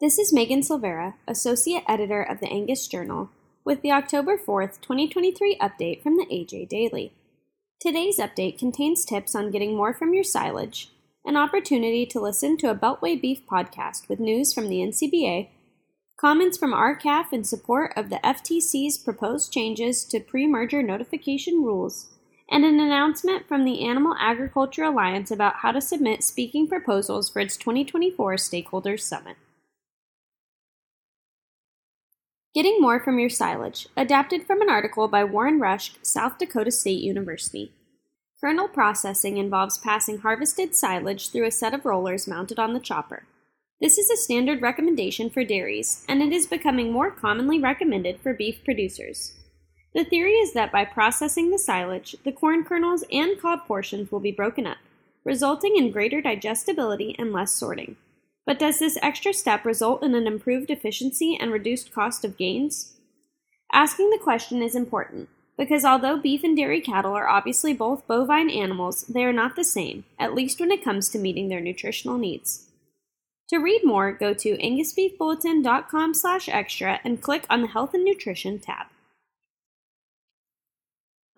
This is Megan Silveira, Associate Editor of the Angus Journal, with the October 4th, 2023 update from the AJ Daily. Today's update contains tips on getting more from your silage, an opportunity to listen to a Beltway Beef podcast with news from the NCBA, comments from R-CALF in support of the FTC's proposed changes to pre merger notification rules, and an announcement from the Animal Agriculture Alliance about how to submit speaking proposals for its 2024 Stakeholders Summit. Getting More from Your Silage, adapted from an article by Warren Rusche, South Dakota State University. Kernel processing involves passing harvested silage through a set of rollers mounted on the chopper. This is a standard recommendation for dairies, and it is becoming more commonly recommended for beef producers. The theory is that by processing the silage, the corn kernels and cob portions will be broken up, resulting in greater digestibility and less sorting. But does this extra step result in an improved efficiency and reduced cost of gains? Asking the question is important, because although beef and dairy cattle are obviously both bovine animals, they are not the same, at least when it comes to meeting their nutritional needs. To read more, go to angusbeefbulletin.com slash extra and click on the Health and Nutrition tab.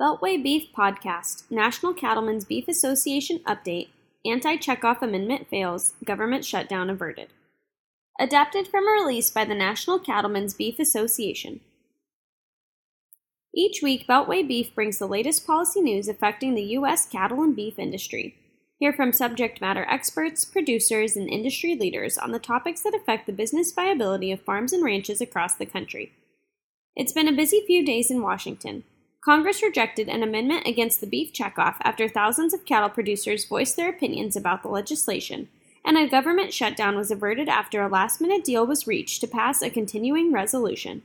Beltway Beef Podcast, National Cattlemen's Beef Association Update, Anti Checkoff Amendment Fails, Government Shutdown Averted. Adapted from a release by the National Cattlemen's Beef Association. Each week, Beltway Beef brings the latest policy news affecting the U.S. cattle and beef industry. Hear from subject matter experts, producers, and industry leaders on the topics that affect the business viability of farms and ranches across the country. It's been a busy few days in Washington. Congress rejected an amendment against the beef checkoff after thousands of cattle producers voiced their opinions about the legislation, and a government shutdown was averted after a last minute deal was reached to pass a continuing resolution.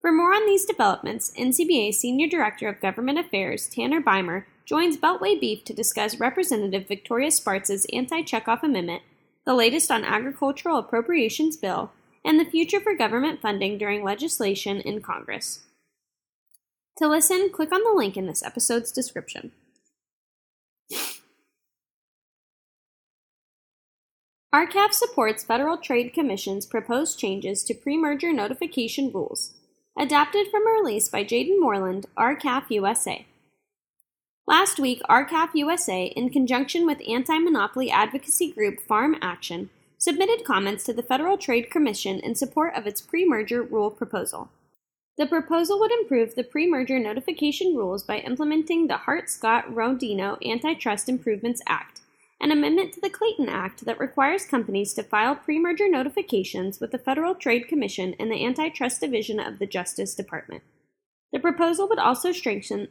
For more on these developments, NCBA Senior Director of Government Affairs Tanner Beymer joins Beltway Beef to discuss Representative Victoria Spartz's anti checkoff amendment, the latest on agricultural appropriations bill, and the future for government funding during legislation in Congress. To listen, click on the link in this episode's description. R-CALF supports Federal Trade Commission's proposed changes to pre merger notification rules, adapted from a release by Jaiden Moreland, R-CALF USA. Last week, R-CALF USA, in conjunction with anti monopoly advocacy group Farm Action, submitted comments to the Federal Trade Commission in support of its pre merger rule proposal. The proposal would improve the pre merger notification rules by implementing the Hart Scott Rodino Antitrust Improvements Act, an amendment to the Clayton Act that requires companies to file pre merger notifications with the Federal Trade Commission and the Antitrust Division of the Justice Department. The proposal would also strengthen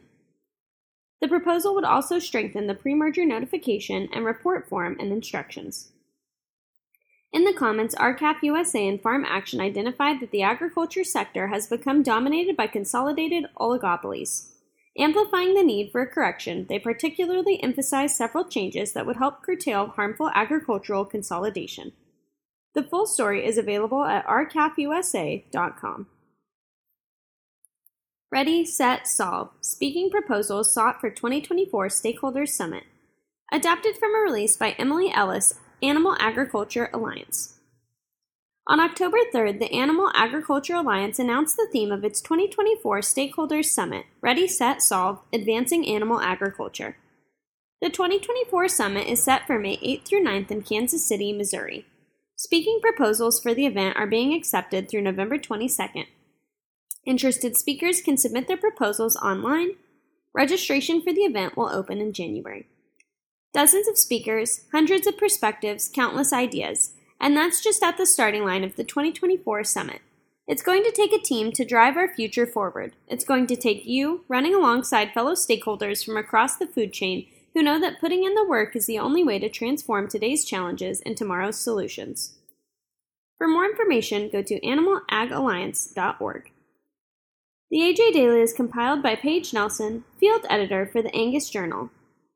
the proposal would also strengthen the pre-merger notification and report form and instructions. In the comments, R-CALF USA and Farm Action identified that the agriculture sector has become dominated by consolidated oligopolies. Amplifying the need for a correction, they particularly emphasized several changes that would help curtail harmful agricultural consolidation. The full story is available at r-calfusa.com. Ready, Set, Solve Speaking Proposals Sought for 2024 Stakeholders Summit. Adapted from a release by Emily Ellis Animal Agriculture Alliance. On October 3rd, the Animal Agriculture Alliance announced the theme of its 2024 Stakeholders Summit Ready, Set, Solve Advancing Animal Agriculture. The 2024 summit is set for May 8th through 9th in Kansas City, Missouri. Speaking proposals for the event are being accepted through November 22nd. Interested speakers can submit their proposals online. Registration for the event will open in January. Dozens of speakers, hundreds of perspectives, countless ideas, and that's just at the starting line of the 2024 summit. It's going to take a team to drive our future forward. It's going to take you running alongside fellow stakeholders from across the food chain who know that putting in the work is the only way to transform today's challenges and tomorrow's solutions. For more information, go to animalagalliance.org. The AJ Daily is compiled by Paige Nelson, field editor for the Angus Journal.